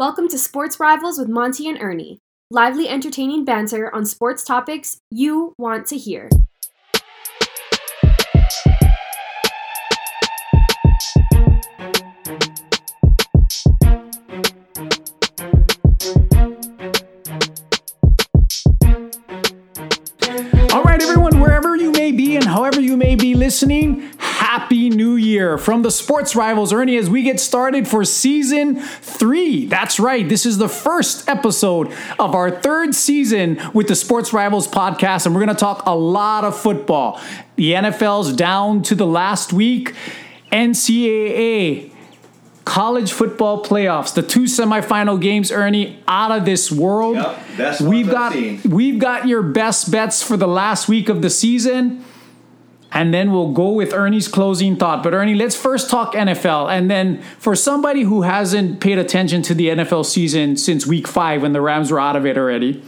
Welcome to Sports Rivals with Monty and Ernie. Lively, entertaining banter on sports topics you want to hear. From the Sports Rivals, Ernie, as we get started for season three. That's right, this is the first episode of our third season with the Sports Rivals podcast, and we're going to talk a lot of football. The NFL's down to the last week, NCAA college football playoffs, the two semifinal games, Ernie, out of this world. Yep, we've got we've got your best bets for the last week of the season. And then we'll go with Ernie's closing thought. But Ernie, let's first talk NFL. And then for somebody who hasn't paid attention to the NFL season since week five when the Rams were out of it already,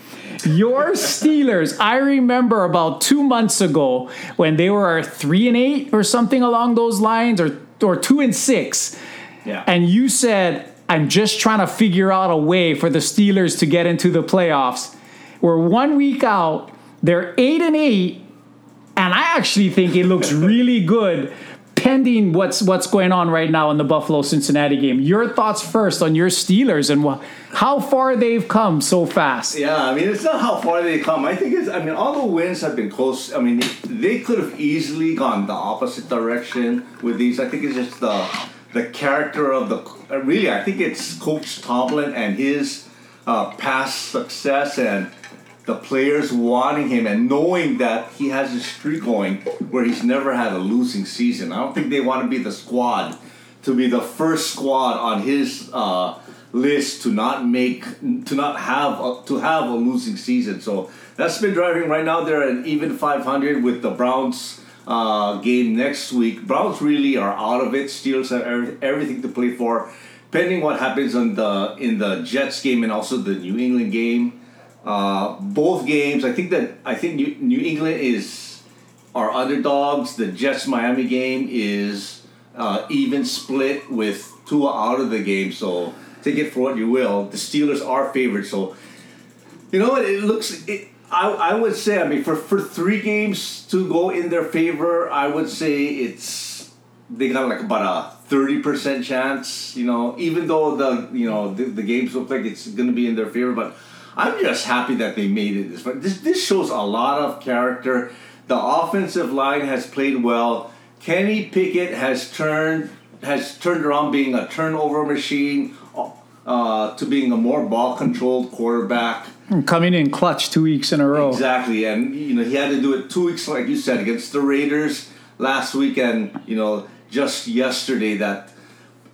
your Steelers, I remember about two months ago when they were three and eight or something along those lines, or or two and six. Yeah. And you said, I'm just trying to figure out a way for the Steelers to get into the playoffs. We're one week out, they're eight and eight, and I actually think it looks really good pending what's what's going on right now in the Buffalo Cincinnati game. Your thoughts first on your Steelers and how far they've come so fast. Yeah, I mean, it's not how far they come. I think it's, I mean, all the wins have been close. I mean, they could have easily gone the opposite direction with these. I think it's just the the character of the. Really, I think it's Coach Tomlin and his uh, past success and the players wanting him and knowing that he has a streak going where he's never had a losing season. I don't think they want to be the squad to be the first squad on his uh, list to not make to not have a, to have a losing season. So that's been driving right now. They're at even 500 with the Browns uh, game next week. Browns really are out of it. Steelers have every, everything to play for. Pending what happens on the in the Jets game and also the New England game, uh, both games. I think that I think New, New England is are underdogs. The Jets Miami game is uh, even split with Tua out of the game. So take it for what you will. The Steelers are favored. So you know what? It looks. It, I, I would say. I mean, for for three games to go in their favor, I would say it's they got like about a thirty percent chance. You know, even though the you know the, the games look like it's going to be in their favor, but I'm just happy that they made it this far. This this shows a lot of character. The offensive line has played well. Kenny Pickett has turned has turned around being a turnover machine uh, to being a more ball controlled quarterback. Coming in clutch two weeks in a row. Exactly, and you know he had to do it two weeks, like you said, against the Raiders last week, and you know just yesterday that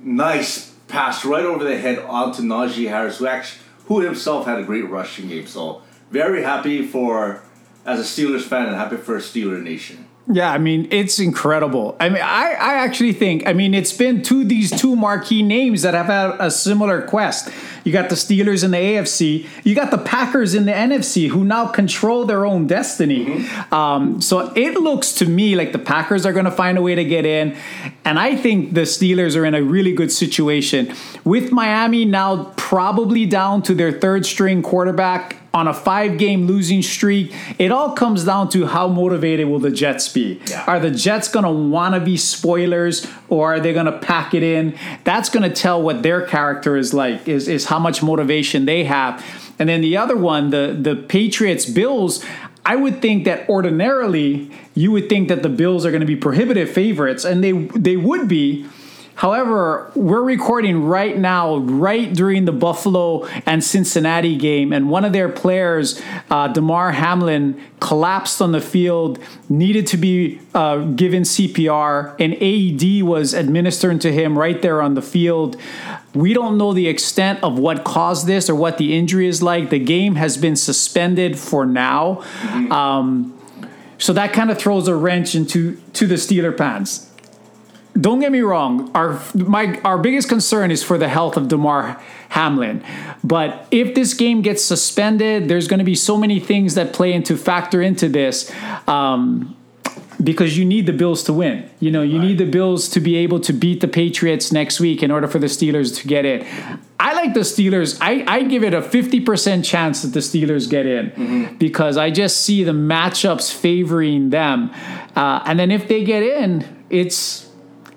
nice pass right over the head onto Najee Harris, who actually who himself had a great rushing game. So very happy for as a Steelers fan and happy for Steeler Nation. Yeah, I mean, it's incredible. I mean, I, I actually think, I mean, it's been to these two marquee names that have had a similar quest. You got the Steelers in the AFC, you got the Packers in the NFC, who now control their own destiny. Um, so it looks to me like the Packers are going to find a way to get in. And I think the Steelers are in a really good situation. With Miami now probably down to their third string quarterback on a five game losing streak, it all comes down to how motivated will the Jets be. Yeah. Are the Jets going to want to be spoilers or are they going to pack it in? That's going to tell what their character is like, is, is how much motivation they have. And then the other one, the, the Patriots Bills, I would think that ordinarily you would think that the Bills are going to be prohibitive favorites, and they they would be. However, we're recording right now, right during the Buffalo and Cincinnati game, and one of their players, uh, Damar Hamlin, collapsed on the field, needed to be uh, given CPR, and AED was administered to him right there on the field. We don't know the extent of what caused this or what the injury is like. The game has been suspended for now. Um, so that kind of throws a wrench into to the Steeler fans don't get me wrong. Our my our biggest concern is for the health of Damar Hamlin. But if this game gets suspended, there's going to be so many things that play into factor into this. Um, because you need the Bills to win. You know, you need the Bills to be able to beat the Patriots next week in order for the Steelers to get in. I like the Steelers. I, I give it a 50% chance that the Steelers get in Mm-hmm. because I just see the matchups favoring them. Uh, and then if they get in, it's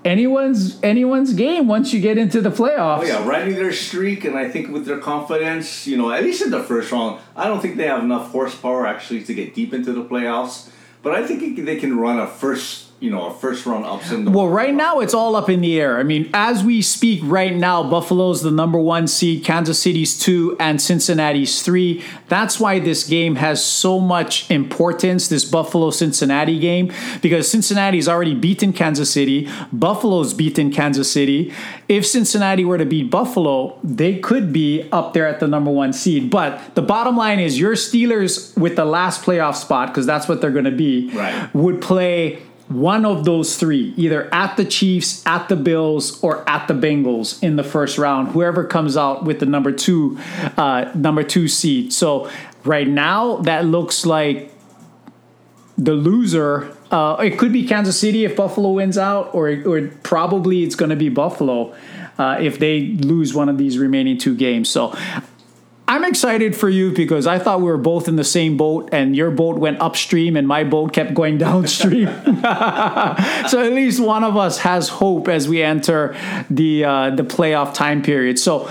anyone's anyone's game once you get into the playoffs. Oh yeah, riding their streak, and I think with their confidence, you know, at least in the first round, I don't think they have enough horsepower actually to get deep into the playoffs. But I think they can run a first, you know, a first round ups in the. Well, right now it's all up in the air. I mean, as we speak right now, Buffalo's the number one seed, Kansas City's two, and Cincinnati's three. That's why this game has so much importance, this Buffalo Cincinnati game, because Cincinnati's already beaten Kansas City, Buffalo's beaten Kansas City. If Cincinnati were to beat Buffalo, they could be up there at the number one seed. But the bottom line is your Steelers with the last playoff spot, because that's what they're going to be, Right. would play one of those three, either at the Chiefs, at the Bills, or at the Bengals in the first round. Whoever comes out with the number two, uh, number two seed. So right now, that looks like the loser. Uh, it could be Kansas City if Buffalo wins out, or or probably it's going to be Buffalo uh, if they lose one of these remaining two games. So. I'm excited for you because I thought we were both in the same boat, and your boat went upstream, and my boat kept going downstream. so at least one of us has hope as we enter the uh, the playoff time period. So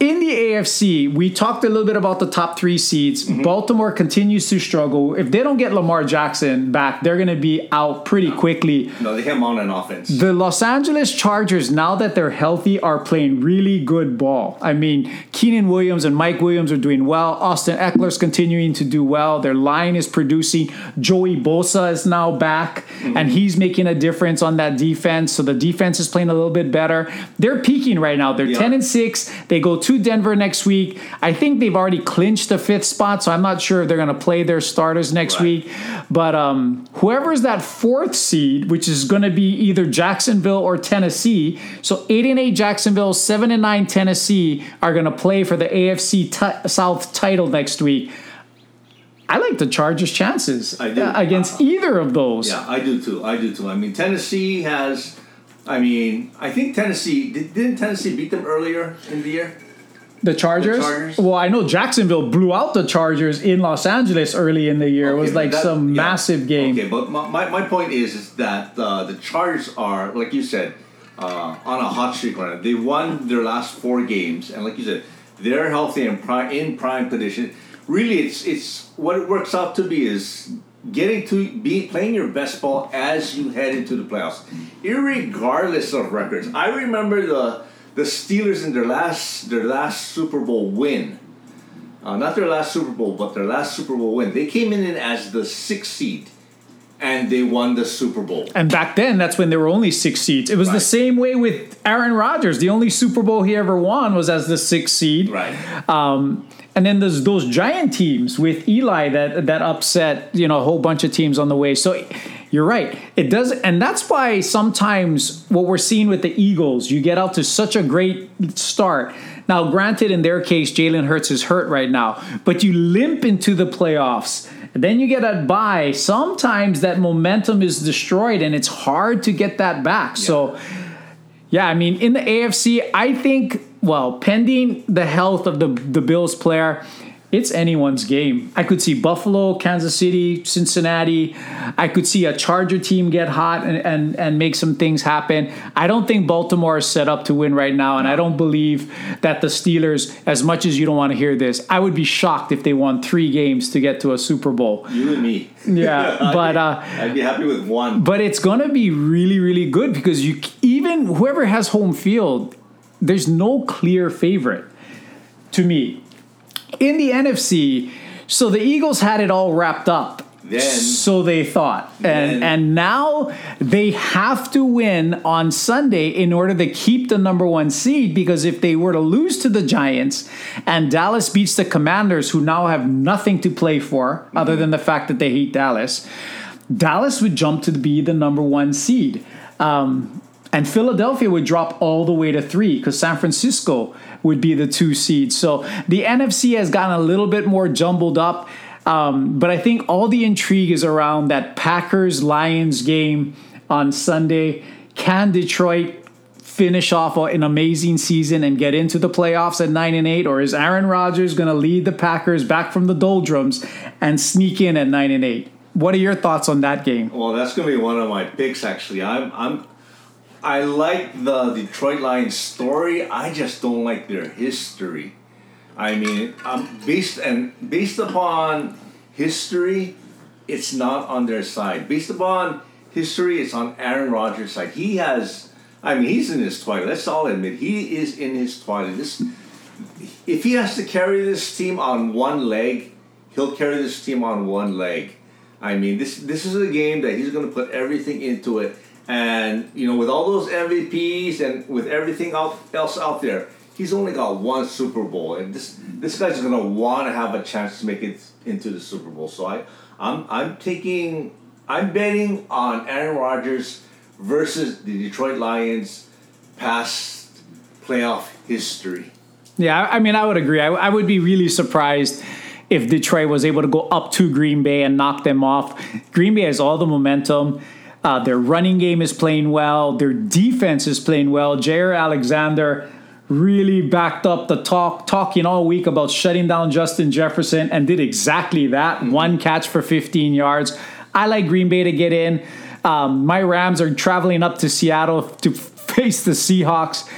in the AFC, we talked a little bit about the top three seeds. Mm-hmm. Baltimore continues to struggle. If they don't get Lamar Jackson back, they're going to be out pretty quickly. no, they him on an offense. The Los Angeles Chargers, now that they're healthy, are playing really good ball. I mean, Keenan Williams and Mike Williams are doing well. Austin Ekeler's continuing to do well. Their line is producing. Joey Bosa is now back, mm-hmm. and he's making a difference on that defense. So the defense is playing a little bit better. They're peaking right now. They're Yeah. 10 and 6. They go to Denver next week. I think they've already clinched the fifth spot, so I'm not sure if they're going to play their starters next Right. week. But um, whoever's that fourth seed, which is going to be either Jacksonville or Tennessee, so eight and eight Jacksonville, seven and nine Tennessee are going to play for the AFC ti- South title next week. I like the Chargers' chances do. uh, against either of those. Yeah, I do too. I do too. I mean, Tennessee has. I mean, I think Tennessee did, didn't Tennessee beat them earlier in the year. The Chargers? The Chargers? Well, I know Jacksonville blew out the Chargers in Los Angeles early in the year. it was like that- some yeah. massive game. Okay, but my, my, my point is, is that uh, the Chargers are, like you said, uh, on a hot streak right now. They won their last four games, and like you said, they're healthy and prime, in prime condition. Really, it's it's what it works out to be is getting to be playing your best ball as you head into the playoffs, irregardless of records. I remember the the Steelers in their last their last Super Bowl win. Uh, not their last Super Bowl, but their last Super Bowl win. They came in as the sixth seed, and they won the Super Bowl. And back then, that's when there were only six seeds. It was the same way with Aaron Rodgers. The only Super Bowl he ever won was as the sixth seed. Right. Um, and then there's those giant teams with Eli that that upset you know a whole bunch of teams on the way. So you're right. It does, and that's why sometimes what we're seeing with the Eagles, you get out to such a great start. Now, granted, in their case, Jalen Hurts is hurt right now, but you limp into the playoffs. And then you get a bye. Sometimes that momentum is destroyed, and it's hard to get that back. So. Yeah, I mean, in the AFC, I think, well, pending the health of the the Bills player, it's anyone's game. I could see Buffalo, Kansas City, Cincinnati. I could see a Charger team get hot and, and, and make some things happen. I don't think Baltimore is set up to win right now, and I don't believe that the Steelers, as much as you don't want to hear this, I would be shocked if they won three games to get to a Super Bowl. You and me. Yeah, but uh, I'd be happy with one. but it's gonna be really, really good because you even whoever has home field, there's no clear favorite to me. In the NFC, so the Eagles had it all wrapped up. Then- so they thought. And Then- and now they have to win on Sunday in order to keep the number 1 seed because if they were to lose to the Giants and Dallas beats the Commanders who now have nothing to play for other than the fact that they hate Dallas, Dallas would jump to be the number 1 seed. Um, and Philadelphia would drop all the way to three because San Francisco would be the two seed. So the NFC has gotten a little bit more jumbled up. Um, but I think all the intrigue is around that Packers Lions game on Sunday. Can Detroit finish off an amazing season and get into the playoffs at 9 and 8 or is Aaron Rodgers going to lead the Packers back from the doldrums and sneak in at 9 and 8? What are your thoughts on that game? Well, that's going to be one of my picks actually. I'm I'm I like the Detroit Lions story. I just don't like their history. I mean, um, based and based upon history, it's not on their side. Based upon history, it's on Aaron Rodgers' side. He has, I mean, he's in his twilight. Let's all admit, he is in his twilight. This, if he has to carry this team on one leg, he'll carry this team on one leg. I mean, this this is a game that he's going to put everything into it, and you know, with all those MVPs and with everything else out there, he's only got one Super Bowl, and this this guy's to want to have a chance to make it into the Super Bowl. So I, I'm I'm taking I'm betting on Aaron Rodgers versus the Detroit Lions past playoff history. Yeah, I mean, I would agree. I, I, would be really surprised if Detroit was able to go up to Green Bay and knock them off. Green Bay has all the momentum. Uh, their running game is playing well. Their defense is playing well. Jaire Alexander really backed up the talk, talking all week about shutting down Justin Jefferson and did exactly that. One catch for 15 yards. I like Green Bay to get in. Um, my Rams are traveling up to Seattle to face the Seahawks.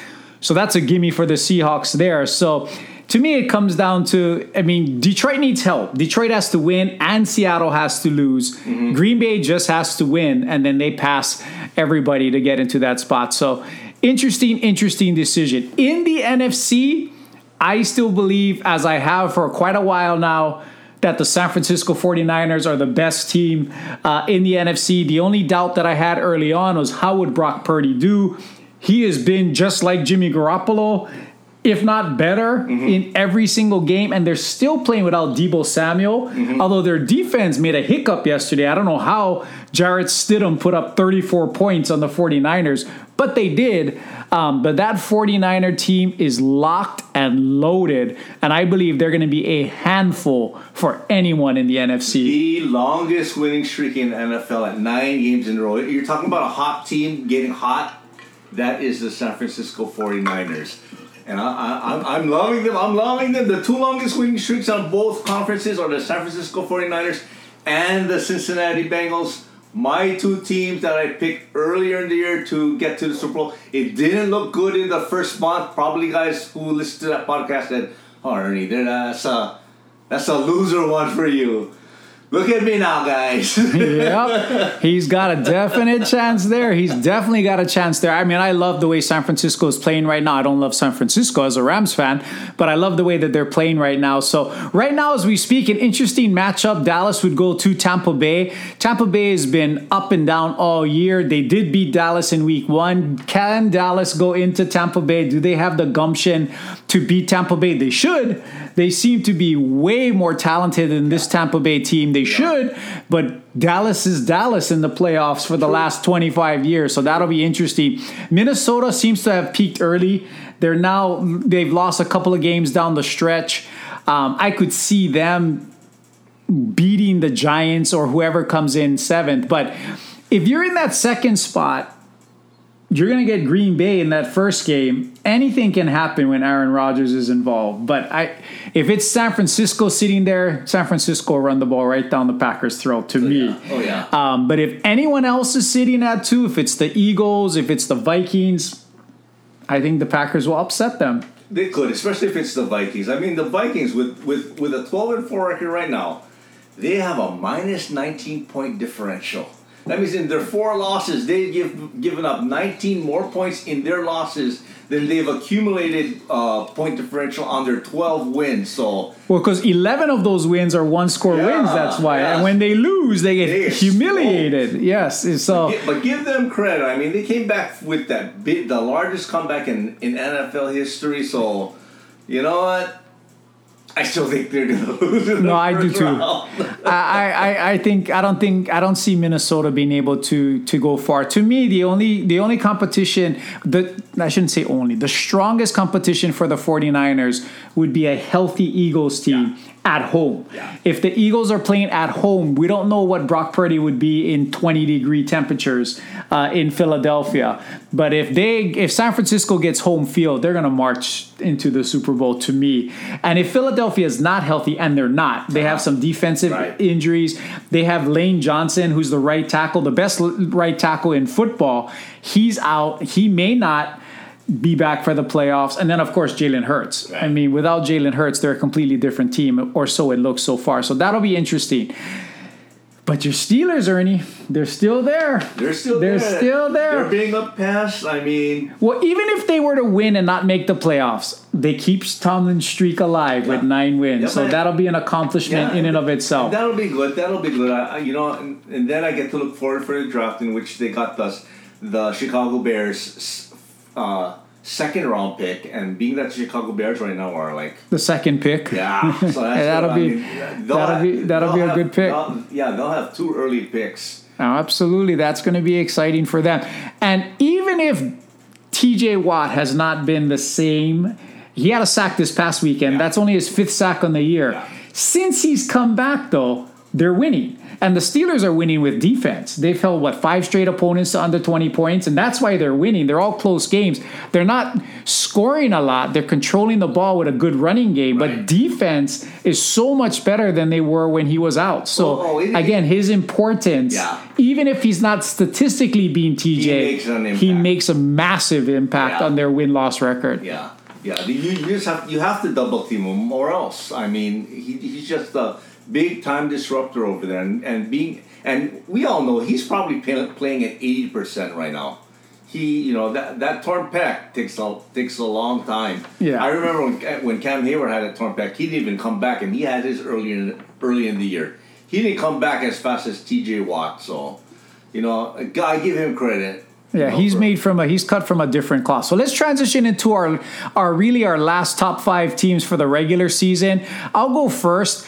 So that's a gimme for the Seahawks there. So to me, it comes down to I mean, Detroit needs help. Detroit has to win, and Seattle has to lose. Mm-hmm. Green Bay just has to win, and then they pass everybody to get into that spot. So interesting, interesting decision. In the NFC, I still believe, as I have for quite a while now, that the San Francisco 49ers are the best team uh, in the NFC. The only doubt that I had early on was how would Brock Purdy do? He has been just like Jimmy Garoppolo, if not better, mm-hmm. in every single game, and they're still playing without Deebo Samuel. Mm-hmm. Although their defense made a hiccup yesterday. I don't know how Jarrett Stidham put up 34 points on the 49ers, but they did. Um, but that 49er team is locked and loaded, and I believe they're going to be a handful for anyone in the NFC. The longest winning streak in the NFL at nine games in a row. You're talking about a hot team getting hot. That is the San Francisco 49ers. And I, am loving them. I'm loving them. The two longest winning streaks on both conferences are the San Francisco 49ers and the Cincinnati Bengals my two teams that I picked earlier in the year to get to the Super Bowl, it didn't look good in the first month. Probably guys who listened to that podcast said, "Oh, Ernie, that's a that's a loser one for you." Look at me now, guys. yep. He's got a definite chance there. He's definitely got a chance there. I mean, I love the way San Francisco is playing right now. I don't love San Francisco as a Rams fan, but I love the way that they're playing right now. So, right now, as we speak, an interesting matchup. Dallas would go to Tampa Bay. Tampa Bay has been up and down all year. They did beat Dallas in week one. Can Dallas go into Tampa Bay? Do they have the gumption to beat Tampa Bay? They should. They seem to be way more talented than this Tampa Bay team. They should, but Dallas is Dallas in the playoffs for the last 25 years, so that'll be interesting. Minnesota seems to have peaked early. They're now they've lost a couple of games down the stretch. Um, I could see them beating the Giants or whoever comes in seventh, but if you're in that second spot you're going to get Green Bay in that first game. Anything can happen when Aaron Rodgers is involved. But I, if it's San Francisco sitting there, San Francisco will run the ball right down the Packers' throat to oh, me. Yeah. Oh yeah. Um, but if anyone else is sitting at two, if it's the Eagles, if it's the Vikings, I think the Packers will upset them. They could, especially if it's the Vikings. I mean, the Vikings with with with a 12 and 4 record right now, they have a minus 19 point differential. That means in their four losses, they've give, given up 19 more points in their losses than they've accumulated uh, point differential on their 12 wins. So well, because 11 of those wins are one score yeah, wins. That's why. And when they lose, they get they humiliated. Yes. So, but, but give them credit. I mean, they came back with that big, the largest comeback in in NFL history. So, you know what? I still think they're going to lose. no, I do too. I, I, I think I don't think I don't see Minnesota being able to to go far. To me, the only the only competition the I shouldn't say only the strongest competition for the 49ers would be a healthy Eagles team at home. Yeah. If the Eagles are playing at home, we don't know what Brock Purdy would be in 20 degree temperatures uh, in Philadelphia. But if they if San Francisco gets home field, they're going to march into the Super Bowl to me. And if Philadelphia is not healthy, and they're not, they have some defensive Right. injuries. They have Lane Johnson, who's the right tackle, the best right tackle in football. He's out. He may not be back for the playoffs. And then, of course, Jalen Hurts. I mean, without Jalen Hurts, they're a completely different team, or so it looks so far. So that'll be interesting. But your Steelers, Ernie, they're still there. They're still there. They're there. still there. They're being up past. I mean, Well, even if they were to win and not make the playoffs, they keep Tomlin's streak alive with nine wins. Yeah, so man. that'll be an accomplishment Yeah. in and of itself. That'll be good. That'll be good. I, you know, and, and then I get to look forward for the draft in which they got the the Chicago Bears uh, second round pick, and being that the Chicago Bears right now are like. the second pick. Yeah, so that's that'll what I be- mean. That'll have- be- that'll be a have- good pick. they'll- Yeah, they'll have two early picks. Oh, absolutely. That's going to be exciting for them. And even if TJ Watt has not been the same, he had a sack this past weekend. Yeah. That's only his fifth sack on the year. Yeah. Since he's come back, though, they're winning. And the Steelers are winning with defense. They've held, what, five straight opponents to under 20 points, and that's why they're winning. They're all close games. They're not scoring a lot, they're controlling the ball with a good running game, but defense is so much better than they were when he was out. So, Oh, oh, again, his importance, Yeah. even if he's not statistically being TJ, He makes he makes a massive impact Yeah. on their win loss record. Yeah, yeah. You, you just have you have to double team him, or else. I mean, he, he's just a big time disruptor over there, and, and being and we all know he's probably pay, playing at eighty percent right now. He, you know, that that torn pec takes a takes a long time. Yeah. I remember when when Cam Heyward had a torn pec, he didn't even come back, and he had his early in early in the year. He didn't come back as fast as T.J. Watt, so you know, I give him credit. Yeah, he's made from a he's cut from a different cloth. So let's transition into our our really our last top five teams for the regular season. I'll go first.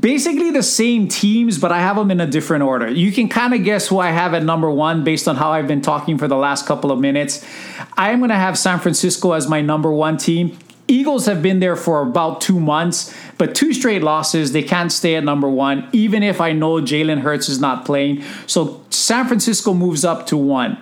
Basically the same teams, but I have them in a different order. You can kind of guess who I have at number one based on how I've been talking for the last couple of minutes. I am going to have San Francisco as my number one team. Eagles have been there for about two months, but two straight losses. They can't stay at number one, even if I know Jalen Hurts is not playing. So San Francisco moves up to one.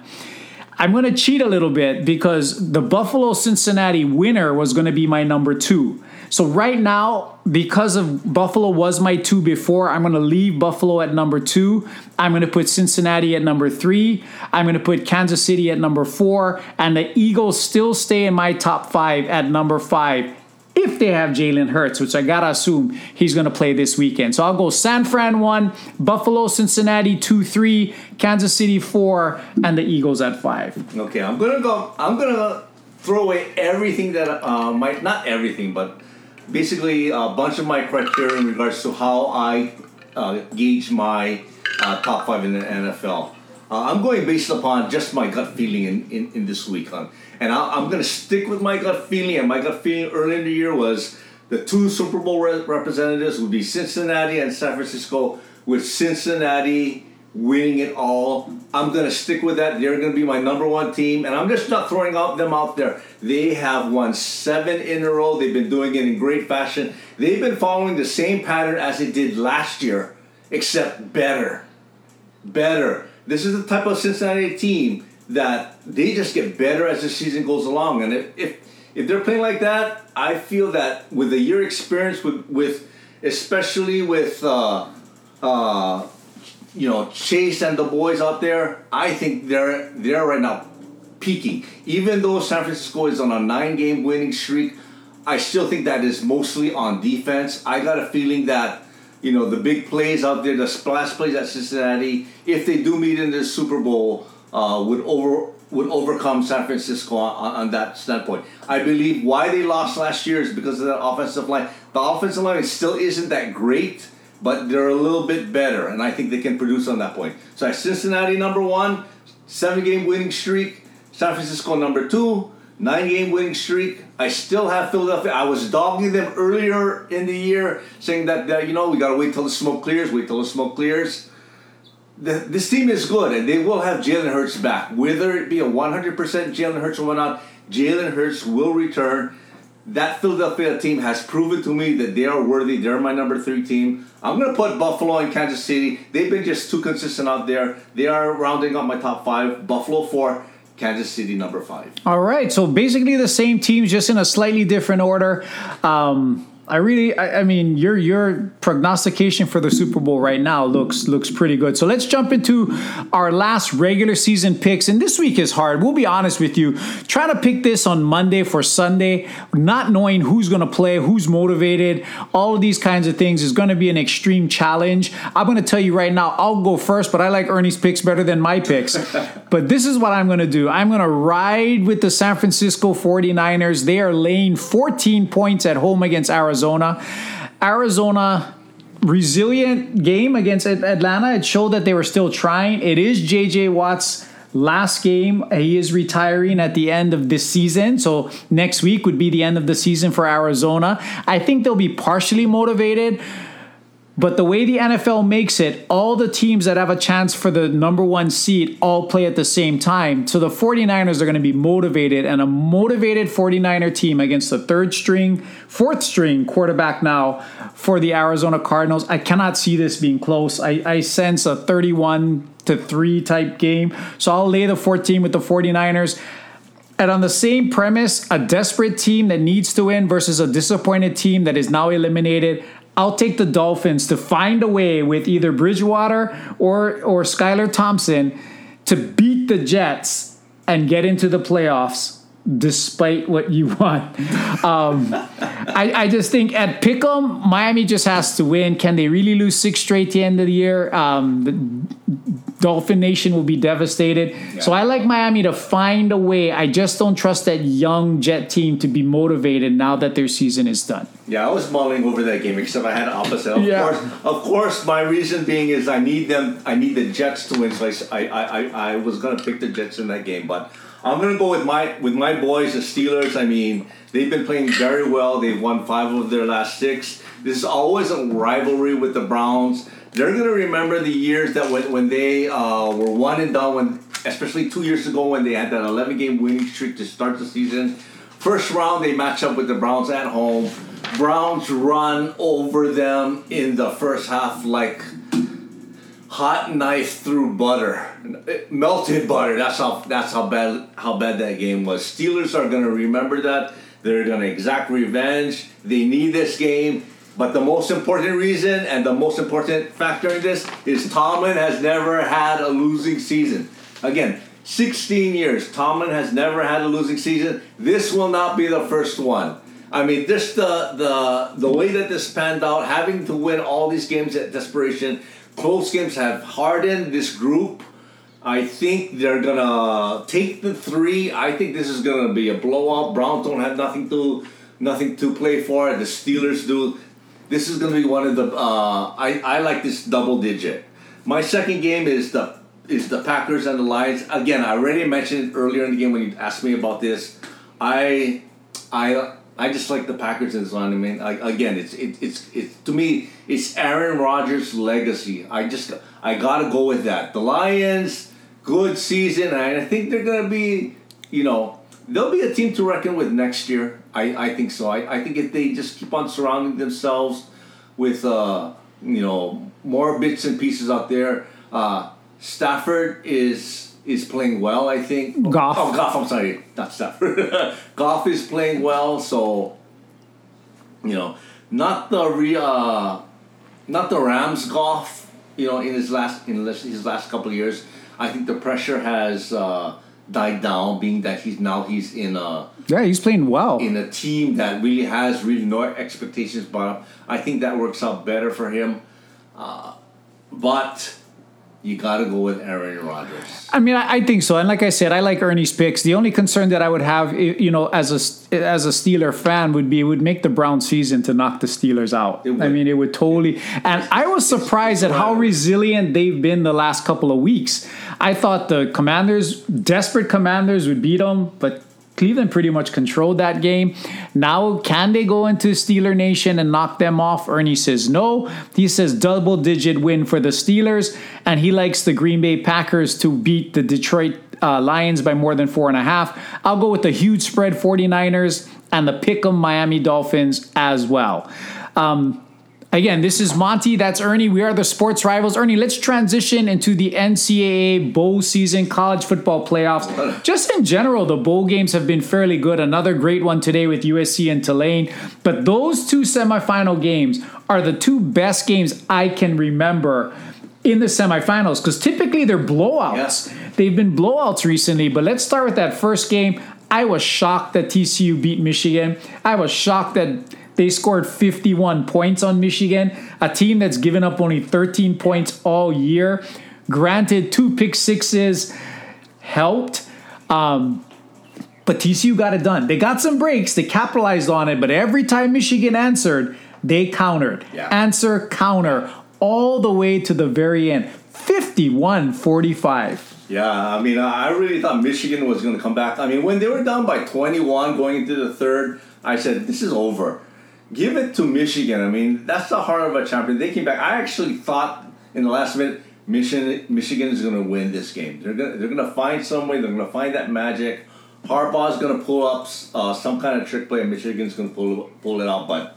I'm going to cheat a little bit because the Buffalo Cincinnati winner was going to be my number two. So right now, because of Buffalo was my two before, I'm going to leave Buffalo at number two. I'm going to put Cincinnati at number three. I'm going to put Kansas City at number four. And the Eagles still stay in my top five at number five if they have Jalen Hurts, which I gotta assume he's gonna play this weekend. So I'll go San Fran one, Buffalo, Cincinnati two, three, Kansas City four, and the Eagles at five. Okay, I'm gonna go. I'm gonna throw away everything that uh, might not everything, but basically a bunch of my criteria in regards to how I uh, gauge my uh, top five in the NFL. Uh, I'm going based upon just my gut feeling in, in, in this week, on, and I, I'm gonna stick with my gut feeling. And my gut feeling early in the year was the two Super Bowl re- representatives would be Cincinnati and San Francisco, with Cincinnati winning it all. I'm gonna stick with that. They're gonna be my number one team, and I'm just not throwing out them out there. They have won seven in a row. They've been doing it in great fashion. They've been following the same pattern as they did last year, except better, better. This is the type of Cincinnati team that they just get better as the season goes along, and if if, if they're playing like that, I feel that with the year experience with with especially with. Uh, uh, you know Chase and the boys out there, I think they're they're right now peaking. Even though San Francisco is on a nine-game winning streak, I still think that is mostly on defense. I got a feeling that you know the big plays out there, the splash plays at Cincinnati, if they do meet in the Super Bowl, uh, would over would overcome San Francisco on, on that standpoint. I believe why they lost last year is because of that offensive line. The offensive line still isn't that great but they're a little bit better, and I think they can produce on that point. So I Cincinnati number one, seven game winning streak. San Francisco number two, nine game winning streak. I still have Philadelphia. I was dogging them earlier in the year, saying that, that you know we gotta wait till the smoke clears. Wait till the smoke clears. The, this team is good, and they will have Jalen Hurts back. Whether it be a 100% Jalen Hurts or not, Jalen Hurts will return. That Philadelphia team has proven to me that they are worthy. They're my number three team. I'm going to put Buffalo and Kansas City. They've been just too consistent out there. They are rounding up my top five. Buffalo four, Kansas City number five. All right, so basically the same teams, just in a slightly different order. Um, I really, I, I, mean, your your prognostication for the Super Bowl right now looks looks pretty good. So let's jump into our last regular season picks. And this week is hard. We'll be honest with you. Trying to pick this on Monday for Sunday, not knowing who's going to play, who's motivated, all of these kinds of things is going to be an extreme challenge. I'm going to tell you right now. I'll go first, but I like Ernie's picks better than my picks. but this is what I'm going to do. I'm going to ride with the San Francisco 49ers. They are laying 14 points at home against Arizona. Arizona. Arizona resilient game against Atlanta. It showed that they were still trying. It is JJ Watt's last game. He is retiring at the end of this season. So next week would be the end of the season for Arizona. I think they'll be partially motivated but the way the NFL makes it, all the teams that have a chance for the number one seed all play at the same time. So the 49ers are going to be motivated, and a motivated 49er team against the third string, fourth string quarterback now for the Arizona Cardinals. I cannot see this being close. I, I sense a 31 to 3 type game. So I'll lay the 14 with the 49ers. And on the same premise, a desperate team that needs to win versus a disappointed team that is now eliminated. I'll take the Dolphins to find a way with either Bridgewater or or Skylar Thompson to beat the Jets and get into the playoffs despite what you want. Um, I, I, just think at Pick'em, Miami just has to win. Can they really lose six straight to the end of the year? Um, Dolphin Nation will be devastated. Yeah. So I like Miami to find a way. I just don't trust that young Jet team to be motivated now that their season is done. Yeah, I was mulling over that game, except I had opposite. Of yeah. course, of course, my reason being is I need them. I need the Jets to win. So I, I, I, I was going to pick the Jets in that game, but I'm gonna go with my with my boys, the Steelers. I mean, they've been playing very well. They've won five of their last six. This is always a rivalry with the Browns. They're gonna remember the years that when when they uh, were one and done. When especially two years ago when they had that 11 game winning streak to start the season. First round they match up with the Browns at home. Browns run over them in the first half like hot knife through butter, melted butter. That's how that's how bad how bad that game was. Steelers are gonna remember that. They're gonna exact revenge. They need this game. But the most important reason and the most important factor in this is Tomlin has never had a losing season. Again, 16 years. Tomlin has never had a losing season. This will not be the first one. I mean, just the the the way that this panned out, having to win all these games at desperation, close games have hardened this group. I think they're gonna take the three. I think this is gonna be a blowout. Browns don't have nothing to nothing to play for. The Steelers do. This is gonna be one of the. Uh, I I like this double digit. My second game is the is the Packers and the Lions. Again, I already mentioned earlier in the game when you asked me about this. I I I just like the Packers this one. I mean, again, it's it, it's it's to me, it's Aaron Rodgers' legacy. I just I gotta go with that. The Lions, good season, and I think they're gonna be, you know, they'll be a team to reckon with next year. I, I think so. I, I think if they just keep on surrounding themselves with uh you know more bits and pieces out there. Uh, Stafford is is playing well. I think. Goff. Oh, Goff. I'm sorry, not Stafford. Goff is playing well, so you know, not the re, uh, not the Rams Goff. You know, in his last in his last couple of years, I think the pressure has uh, died down. Being that he's now he's in a yeah he's playing well in a team that really has really no expectations. But I think that works out better for him. Uh, but you got to go with Aaron Rodgers. I mean, I, I, think so. And like I said, I like Ernie's picks. The only concern that I would have, you know, as a as a Steeler fan, would be it would make the Brown season to knock the Steelers out. I mean, it would totally. And I was surprised at how resilient they've been the last couple of weeks. I thought the Commanders, desperate Commanders, would beat them, but Cleveland pretty much controlled that game. Now, can they go into Steeler Nation and knock them off? Ernie says no. He says double digit win for the Steelers, and he likes the Green Bay Packers to beat the Detroit uh, Lions by more than four and a half. I'll go with the huge spread 49ers and the pick 'em Miami Dolphins as well. Um, Again, this is Monty. That's Ernie. We are the sports rivals. Ernie, let's transition into the NCAA bowl season, college football playoffs. Just in general, the bowl games have been fairly good. Another great one today with USC and Tulane. But those two semifinal games are the two best games I can remember in the semifinals because typically they're blowouts. Yeah. They've been blowouts recently. But let's start with that first game. I was shocked that TCU beat Michigan. I was shocked that they scored 51 points on Michigan, a team that's given up only 13 points all year. Granted, two pick sixes helped. Um, but TCU got it done. They got some breaks, they capitalized on it, but every time Michigan answered, they countered. Yeah. Answer, counter, all the way to the very end. 51 45. Yeah, I mean, I really thought Michigan was going to come back. I mean, when they were down by 21 going into the third, I said, this is over give it to Michigan. I mean, that's the heart of a champion. They came back. I actually thought in the last minute Michigan Michigan is going to win this game. They're going they're going to find some way. They're going to find that magic. Harbaugh's going to pull up uh, some kind of trick play, and Michigan's going to pull pull it out. But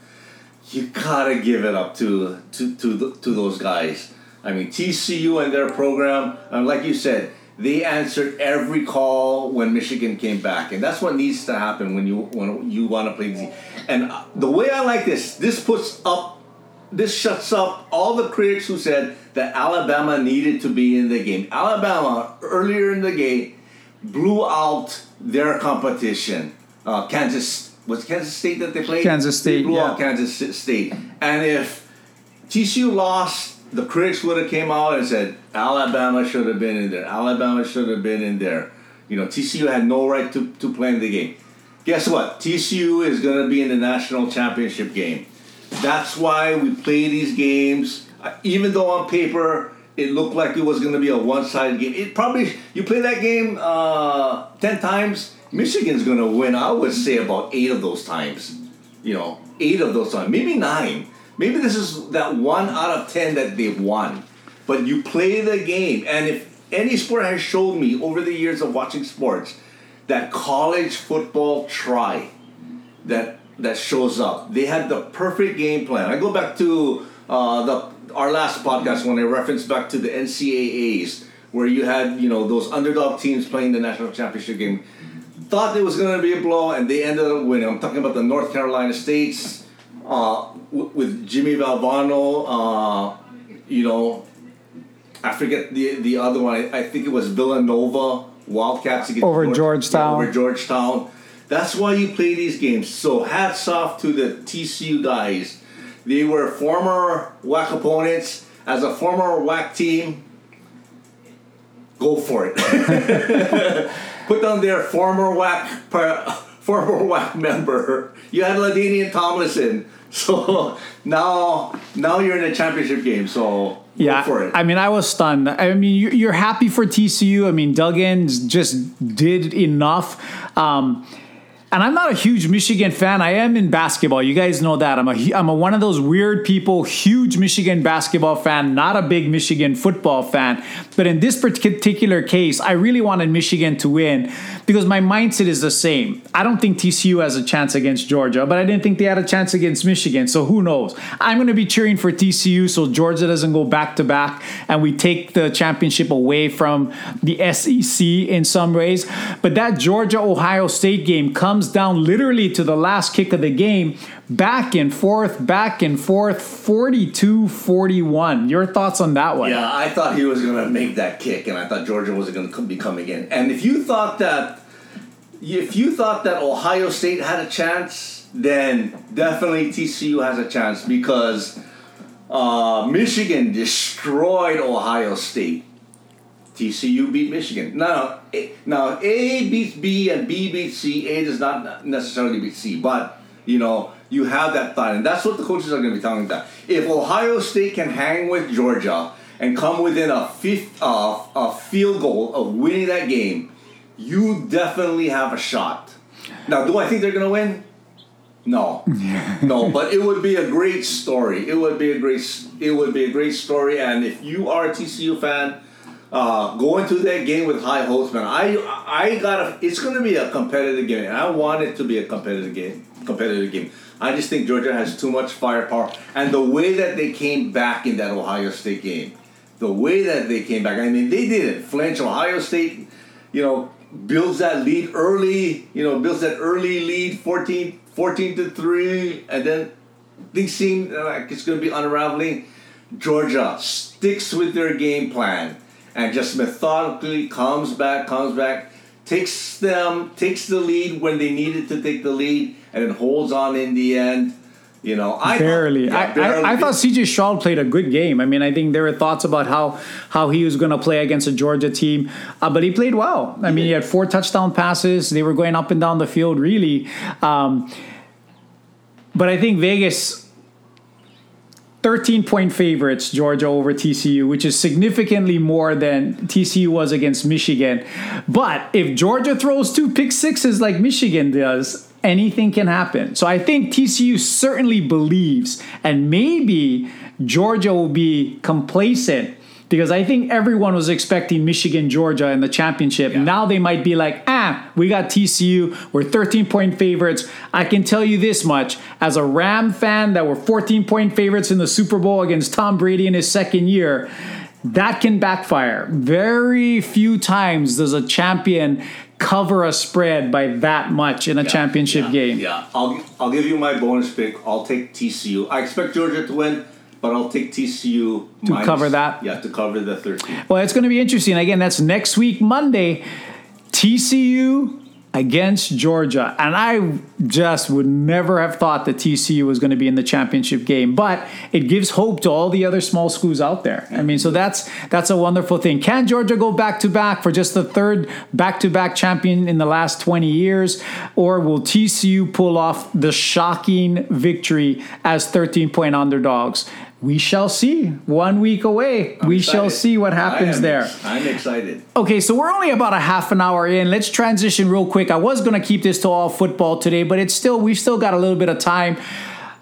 you gotta give it up to to to the, to those guys. I mean, TCU and their program, and like you said, they answered every call when Michigan came back, and that's what needs to happen when you when you want to play. And the way I like this, this puts up, this shuts up all the critics who said that Alabama needed to be in the game. Alabama earlier in the game blew out their competition. Uh, Kansas was Kansas State that they played. Kansas State they blew yeah. out Kansas State, and if TCU lost, the critics would have came out and said Alabama should have been in there. Alabama should have been in there. You know, TCU had no right to, to play in the game guess what? TCU is going to be in the national championship game. That's why we play these games. Uh, even though on paper it looked like it was going to be a one-sided game, it probably you play that game uh, ten times. Michigan's going to win. I would say about eight of those times. You know, eight of those times, maybe nine. Maybe this is that one out of ten that they've won. But you play the game, and if any sport has showed me over the years of watching sports that college football try that that shows up. They had the perfect game plan. I go back to uh, the our last podcast when I referenced back to the NCAA's where you had you know those underdog teams playing the national championship game. Thought it was going to be a blow, and they ended up winning. I'm talking about the North Carolina States uh, w- with Jimmy Valvano. Uh, you know, I forget the the other one. I, I think it was Villanova Wildcats against over George, Georgetown. over Georgetown. That's why you play these games. So hats off to the TCU guys. They were former WAC opponents. As a former WAC team, go for it. Put down their former WAC former WAC member. You had LaDainian Tomlinson. So now now you're in a championship game. So yeah, I mean, I was stunned. I mean, you're happy for TCU. I mean, Duggan just did enough. Um, and I'm not a huge Michigan fan. I am in basketball. You guys know that. I'm a I'm a one of those weird people, huge Michigan basketball fan, not a big Michigan football fan. But in this particular case, I really wanted Michigan to win because my mindset is the same. I don't think TCU has a chance against Georgia, but I didn't think they had a chance against Michigan. So who knows? I'm going to be cheering for TCU so Georgia doesn't go back to back and we take the championship away from the SEC in some ways. But that Georgia Ohio State game comes comes down literally to the last kick of the game, back and forth, back and forth, 42 41. Your thoughts on that one? Yeah, I thought he was going to make that kick, and I thought Georgia wasn't going to be coming in. And if you thought that, if you thought that Ohio State had a chance, then definitely TCU has a chance because uh, Michigan destroyed Ohio State. TCU beat Michigan. Now, A, now A beats B and B beats C. A does not necessarily beat C, but you know you have that thought, and that's what the coaches are going to be telling them. If Ohio State can hang with Georgia and come within a fifth, uh, a field goal of winning that game, you definitely have a shot. Now, do I think they're going to win? No, no. But it would be a great story. It would be a great. It would be a great story. And if you are a TCU fan, uh, go into that game with high hopes, man. I I got It's going to be a competitive game. I want it to be a competitive game. Competitive game. I just think Georgia has too much firepower, and the way that they came back in that Ohio State game, the way that they came back. I mean, they didn't flinch. Ohio State, you know, builds that lead early. You know, builds that early lead, 14, 14 to three, and then things seem like it's going to be unraveling. Georgia sticks with their game plan and just methodically comes back, comes back, takes them, takes the lead when they needed to take the lead, and then holds on in the end. You know, I barely. Thought, yeah, I, barely. I, I, thought CJ Stroud played a good game. I mean, I think there were thoughts about how how he was going to play against a Georgia team, uh, but he played well. I mean, he had four touchdown passes. They were going up and down the field, really. Um, but I think Vegas 13 point favorites, Georgia over TCU, which is significantly more than TCU was against Michigan. But if Georgia throws two pick sixes like Michigan does, anything can happen. So I think TCU certainly believes, and maybe Georgia will be complacent because I think everyone was expecting Michigan, Georgia in the championship. Yeah. Now they might be like, ah, we got TCU. We're 13 point favorites. I can tell you this much as a Ram fan that were 14 point favorites in the Super Bowl against Tom Brady in his second year. That can backfire. Very few times does a champion cover a spread by that much in a yeah, championship yeah, game. Yeah, I'll, I'll give you my bonus pick. I'll take TCU. I expect Georgia to win but I'll take TCU to minus, cover that. Yeah, to cover the 13. Well, it's going to be interesting. Again, that's next week, Monday. TCU against Georgia. And I just would never have thought that TCU was going to be in the championship game, but it gives hope to all the other small schools out there. I mean, so that's that's a wonderful thing. Can Georgia go back to back for just the third back-to-back champion in the last 20 years or will TCU pull off the shocking victory as 13-point underdogs? We shall see. One week away. I'm we excited. shall see what happens there. I'm excited. Okay, so we're only about a half an hour in. Let's transition real quick. I was going to keep this to all football today, but it's still we've still got a little bit of time.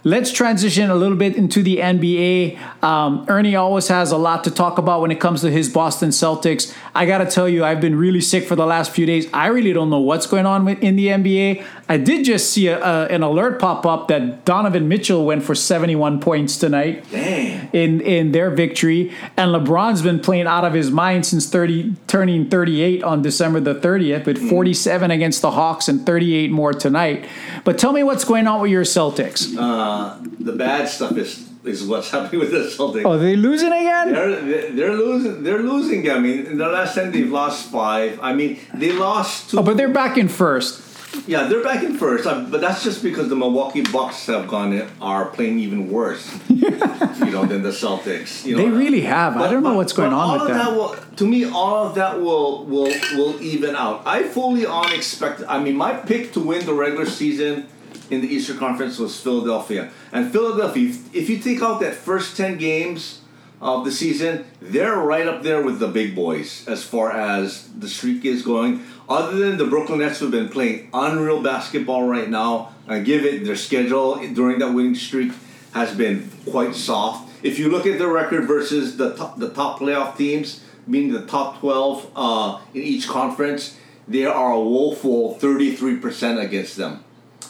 Let's transition a little bit into the NBA. Um, Ernie always has a lot to talk about when it comes to his Boston Celtics. I got to tell you, I've been really sick for the last few days. I really don't know what's going on in the NBA. I did just see a, a, an alert pop up that Donovan Mitchell went for 71 points tonight in in their victory, and LeBron's been playing out of his mind since 30 turning 38 on December the 30th, with mm. 47 against the Hawks and 38 more tonight. But tell me what's going on with your Celtics. Uh, the bad stuff is is what's happening with the Celtics. Oh, they losing again? They're they're losing. They're losing. I mean, in the last ten, they've lost five. I mean, they lost. Two. Oh, but they're back in first. Yeah, they're back in first, uh, but that's just because the Milwaukee Bucks have gone in, are playing even worse, you know, than the Celtics. You know, they really have. But, I don't know what's going on with that. that will, to me, all of that will will will even out. I fully on expect. I mean, my pick to win the regular season in the Eastern Conference was Philadelphia, and Philadelphia. If you take out that first ten games of the season, they're right up there with the big boys as far as the streak is going. Other than the Brooklyn Nets, who've been playing unreal basketball right now, I give it their schedule during that winning streak has been quite soft. If you look at their record versus the top, the top playoff teams, meaning the top 12 uh, in each conference, they are a woeful 33% against them.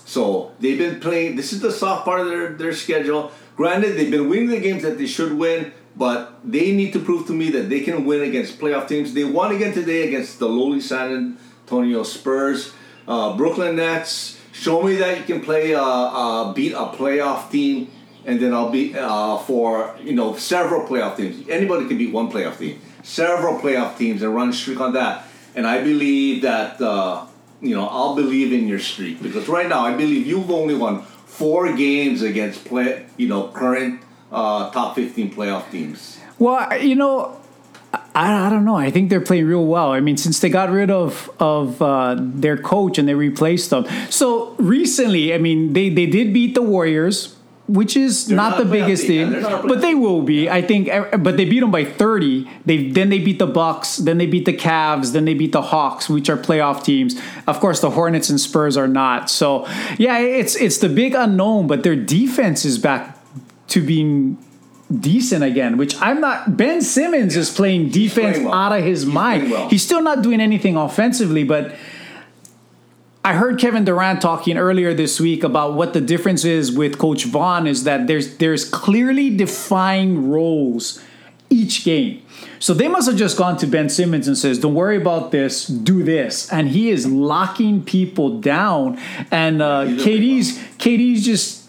So they've been playing, this is the soft part of their, their schedule. Granted, they've been winning the games that they should win, but they need to prove to me that they can win against playoff teams. They won again today against the lowly San Antonio Spurs, uh, Brooklyn Nets. Show me that you can play, uh, uh, beat a playoff team, and then I'll be uh, for you know several playoff teams. Anybody can beat one playoff team, several playoff teams, and run a streak on that. And I believe that uh, you know I'll believe in your streak because right now I believe you've only won four games against play you know current uh, top 15 playoff teams? Well, you know, I, I don't know. I think they're playing real well. I mean, since they got rid of of uh, their coach and they replaced them. So recently, I mean, they, they did beat the Warriors. which is not, not the biggest team, thing, a but they will be. I think, but they beat them by thirty. They then they beat the Bucks, then they beat the Cavs, then they beat the Hawks, which are playoff teams. Of course, the Hornets and Spurs are not. So yeah, it's it's the big unknown, but their defense is back to being decent again, which I'm not. Ben Simmons is playing defense playing well. out of his He's mind. well. He's still not doing anything offensively, but I heard Kevin Durant talking earlier this week about what the difference is with Coach Vaughn is that there's there's clearly defined roles each game. So they must have just gone to Ben Simmons and says, "Don't worry about this, do this," and he is locking people down. And uh, KD's KD's just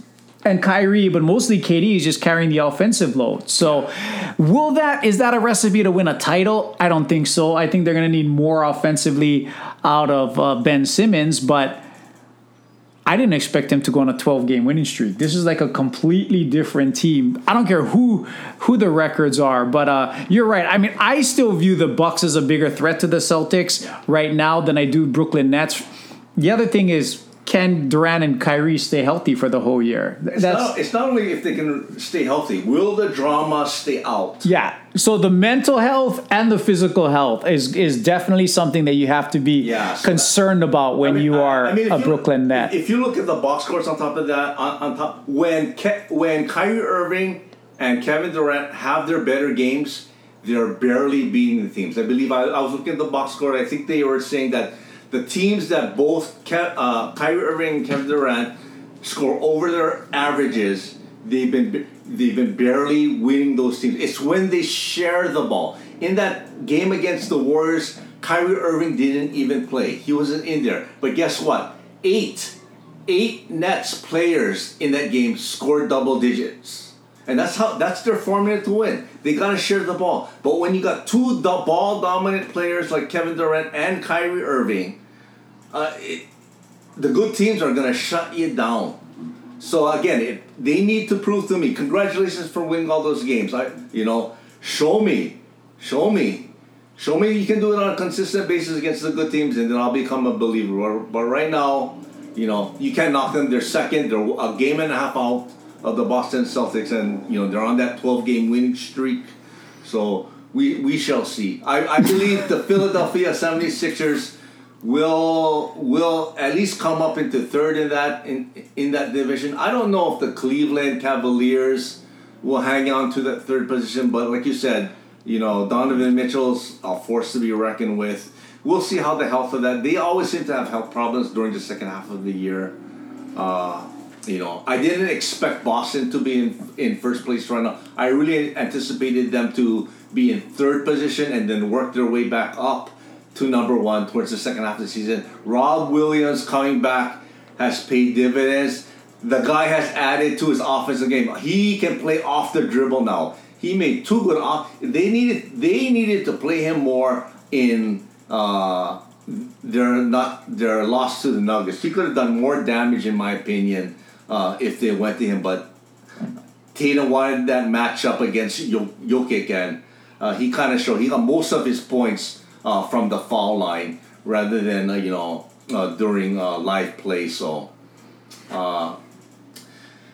and Kyrie, but mostly KD is just carrying the offensive load. So, will that is that a recipe to win a title? I don't think so. I think they're going to need more offensively out of uh, Ben Simmons, but I didn't expect him to go on a 12 game winning streak. This is like a completely different team. I don't care who who the records are, but uh, you're right. I mean, I still view the Bucks as a bigger threat to the Celtics right now than I do Brooklyn Nets. The other thing is can Durant and Kyrie stay healthy for the whole year? It's not, it's not only if they can stay healthy. Will the drama stay out? Yeah. So the mental health and the physical health is is definitely something that you have to be Yeah, so concerned about when I mean, you are I mean, a you- Brooklyn Net. If you look at the box scores on top of that, on, on top when Ke- when Kyrie Irving and Kevin Durant have their better games, they're barely beating the teams. I believe I, I was looking at the box score. I think they were saying that the teams that both Ke- uh, Kyrie Irving and Kevin Durant score over their averages, they've been they've been barely winning those teams. It's when they share the ball. In that game against the Warriors, Kyrie Irving didn't even play. He wasn't in there. But guess what? Eight, eight Nets players in that game scored double digits. And that's how that's their formula to win. They gotta share the ball. But when you got two ball dominant players like Kevin Durant and Kyrie Irving, uh, it, the good teams are gonna shut you down. So again, it, they need to prove to me. Congratulations for winning all those games. I, you know, show me, show me, show me you can do it on a consistent basis against the good teams, and then I'll become a believer. But right now, you know, you can't knock them. They're second. They're a game and a half out of the Boston Celtics, and you know they're on that 12-game winning streak. So we we shall see. I, I believe the Philadelphia 76ers will will at least come up into third in that in in that division. I don't know if the Cleveland Cavaliers will hang on to that third position, but like you said, you know Donovan Mitchell's a force to be reckoned with. We'll see how the health of that. They always seem to have health problems during the second half of the year. Uh, you know, I didn't expect Boston to be in in first place right now. I really anticipated them to be in third position and then work their way back up to number one towards the second half of the season. Rob Williams coming back has paid dividends. The guy has added to his offensive game. He can play off the dribble now. He made two good off. They needed they needed to play him more in uh, their not their loss to the Nuggets. He could have done more damage, in my opinion, uh, if they went to him. But Tatum wanted that matchup against Jo- Jokic, and uh, he kind of showed he got most of his points uh, from the foul line rather than uh, you know uh, during uh, live play. So uh,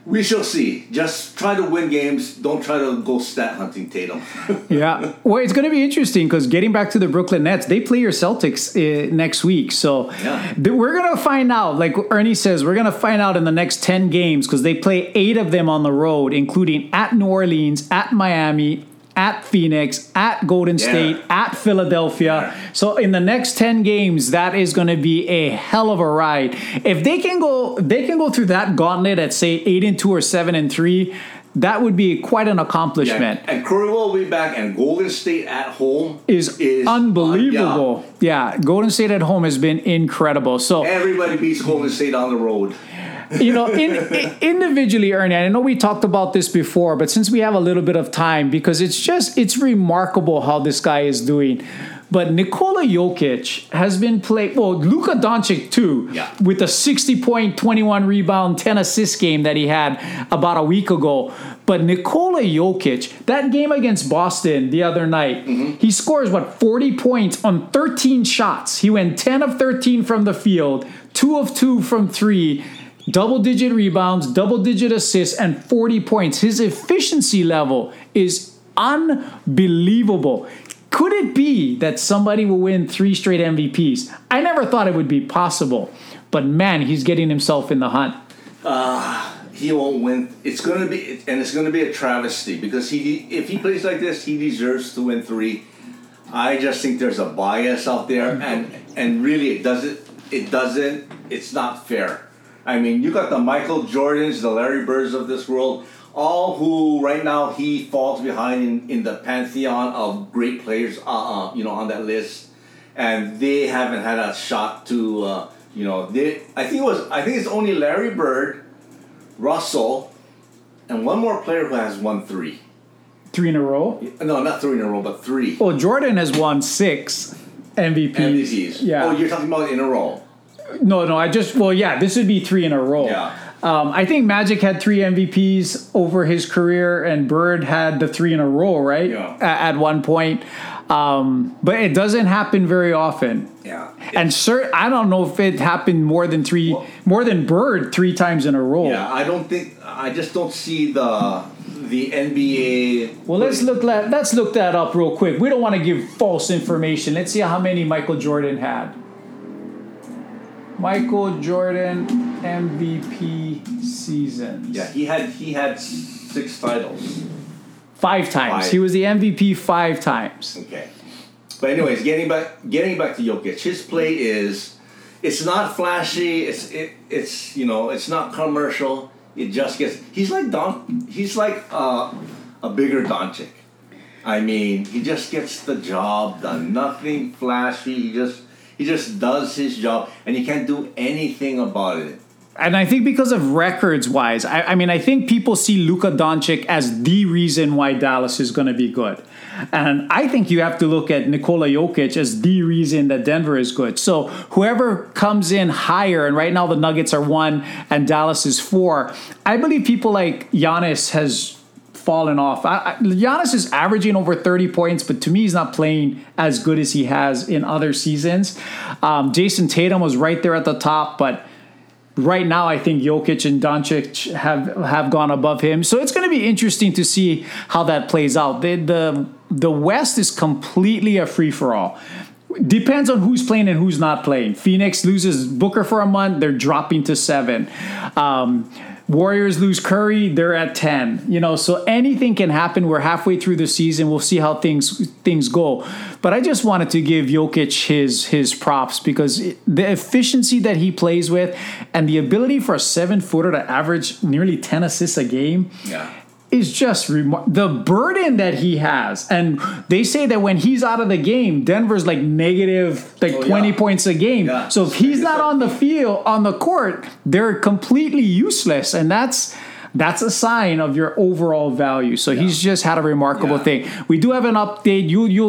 we shall see. Just try to win games. Don't try to go stat hunting, Tatum. yeah. Well, it's going to be interesting because getting back to the Brooklyn Nets, they play your Celtics uh, next week. So Yeah. th- we're going to find out. Like Ernie says, we're going to find out in the next 10 games because they play eight of them on the road, including at New Orleans, at Miami, at Phoenix, at Golden Yeah. State, at Philadelphia. Yeah. So in the next 10 games, that is going to be a hell of a ride. If they can go they can go through that gauntlet at say 8 and 2 or 7 and 3, that would be quite an accomplishment. and Curry will be back, and Golden State at home is, uh, unbelievable. yeah. Golden State at home has been incredible. So, Everybody beats Golden State on the road. You know, in, in- individually, Ernie, I know we talked about this before, but since we have a little bit of time, because it's just, it's remarkable how this guy is doing. But Nikola Jokic has been playing, well, Luka Doncic too, Yeah. with a 60 point, 21 rebound, 10 assist game that he had about a week ago. But Nikola Jokic, that game against Boston the other night, mm-hmm. he scores what, 40 points on 13 shots. He went 10 of 13 from the field, 2 of 2 from 3. Double digit rebounds, double digit assists, and 40 points. His efficiency level is unbelievable. Could it be that somebody will win three straight MVPs? I never thought it would be possible, but man, he's getting himself in the hunt. Uh, he won't win. It's going to be, and it's going to be a travesty because he, if he plays like this, he deserves to win three. I just think there's a bias out there, and and really, it doesn't, it doesn't, it's not fair. I mean, you got the Michael Jordans, the Larry Birds of this world, all who right now he falls behind in, in the pantheon of great players, uh, uh, you know, on that list, and they haven't had a shot to, uh, you know, they. I think it was, I think it's only Larry Bird, Russell, and one more player who has won three. Three in a row. No, not three in a row, but three. Well, Jordan has won six MVPs. MVPs. Yeah. Oh, you're talking about in a row. No, no, I just well, yeah, this would be three in a row. Yeah. Um, I think Magic had three MVPs over his career, and Bird had the three in a row, right? Yeah. A- At, one point, um, but it doesn't happen very often. Yeah. And sir, I don't know if it happened more than three, Well- more than Bird three times in a row. Yeah, I don't think I just don't see the the NBA. Well, let's look that. Let's look that up real quick. We don't want to give false information. Let's see how many Michael Jordan had. Michael Jordan MVP seasons. Yeah, he had he had six titles. Five times. Five. He was the MVP five times. Okay. But anyways, getting back getting back to Jokic, his play is it's not flashy. It's it, it's you know it's not commercial. It just gets. He's like Don. He's like uh, a bigger Doncic. I mean, he just gets the job done. Nothing flashy. He just he just does his job, and you can't do anything about it. And I think because of records wise, I, I mean, I think people see Luka Doncic as the reason why Dallas is going to be good. And I think you have to look at Nikola Jokic as the reason that Denver is good. So whoever comes in higher, and right now the Nuggets are one and Dallas is four, I believe people like Giannis has fallen off. I, I, Giannis is averaging over 30 points, but to me, he's not playing as good as he has in other seasons. Um, Jayson Tatum was right there at the top, but right now I think Jokic and Doncic have have gone above him. So it's going to be interesting to see how that plays out. The the, the West is completely a free for all. Depends on who's playing and who's not playing. Phoenix loses Booker for a month, they're dropping to seven. Um, Warriors lose Curry, they're at 10. You know, so anything can happen. We're halfway through the season. We'll see how things things go. But I just wanted to give Jokic his his props because the efficiency that he plays with and the ability for a seven footer to average nearly 10 assists a game Yeah. Is just remar- the burden that he has. And they say that when he's out of the game, Denver's like negative like Oh, 20 yeah. points a game. Yeah. So if he's not on the field, on the court, they're completely useless. And that's that's a sign of your overall value. So he's just had a remarkable Yeah. thing. We do have an update. You you'll know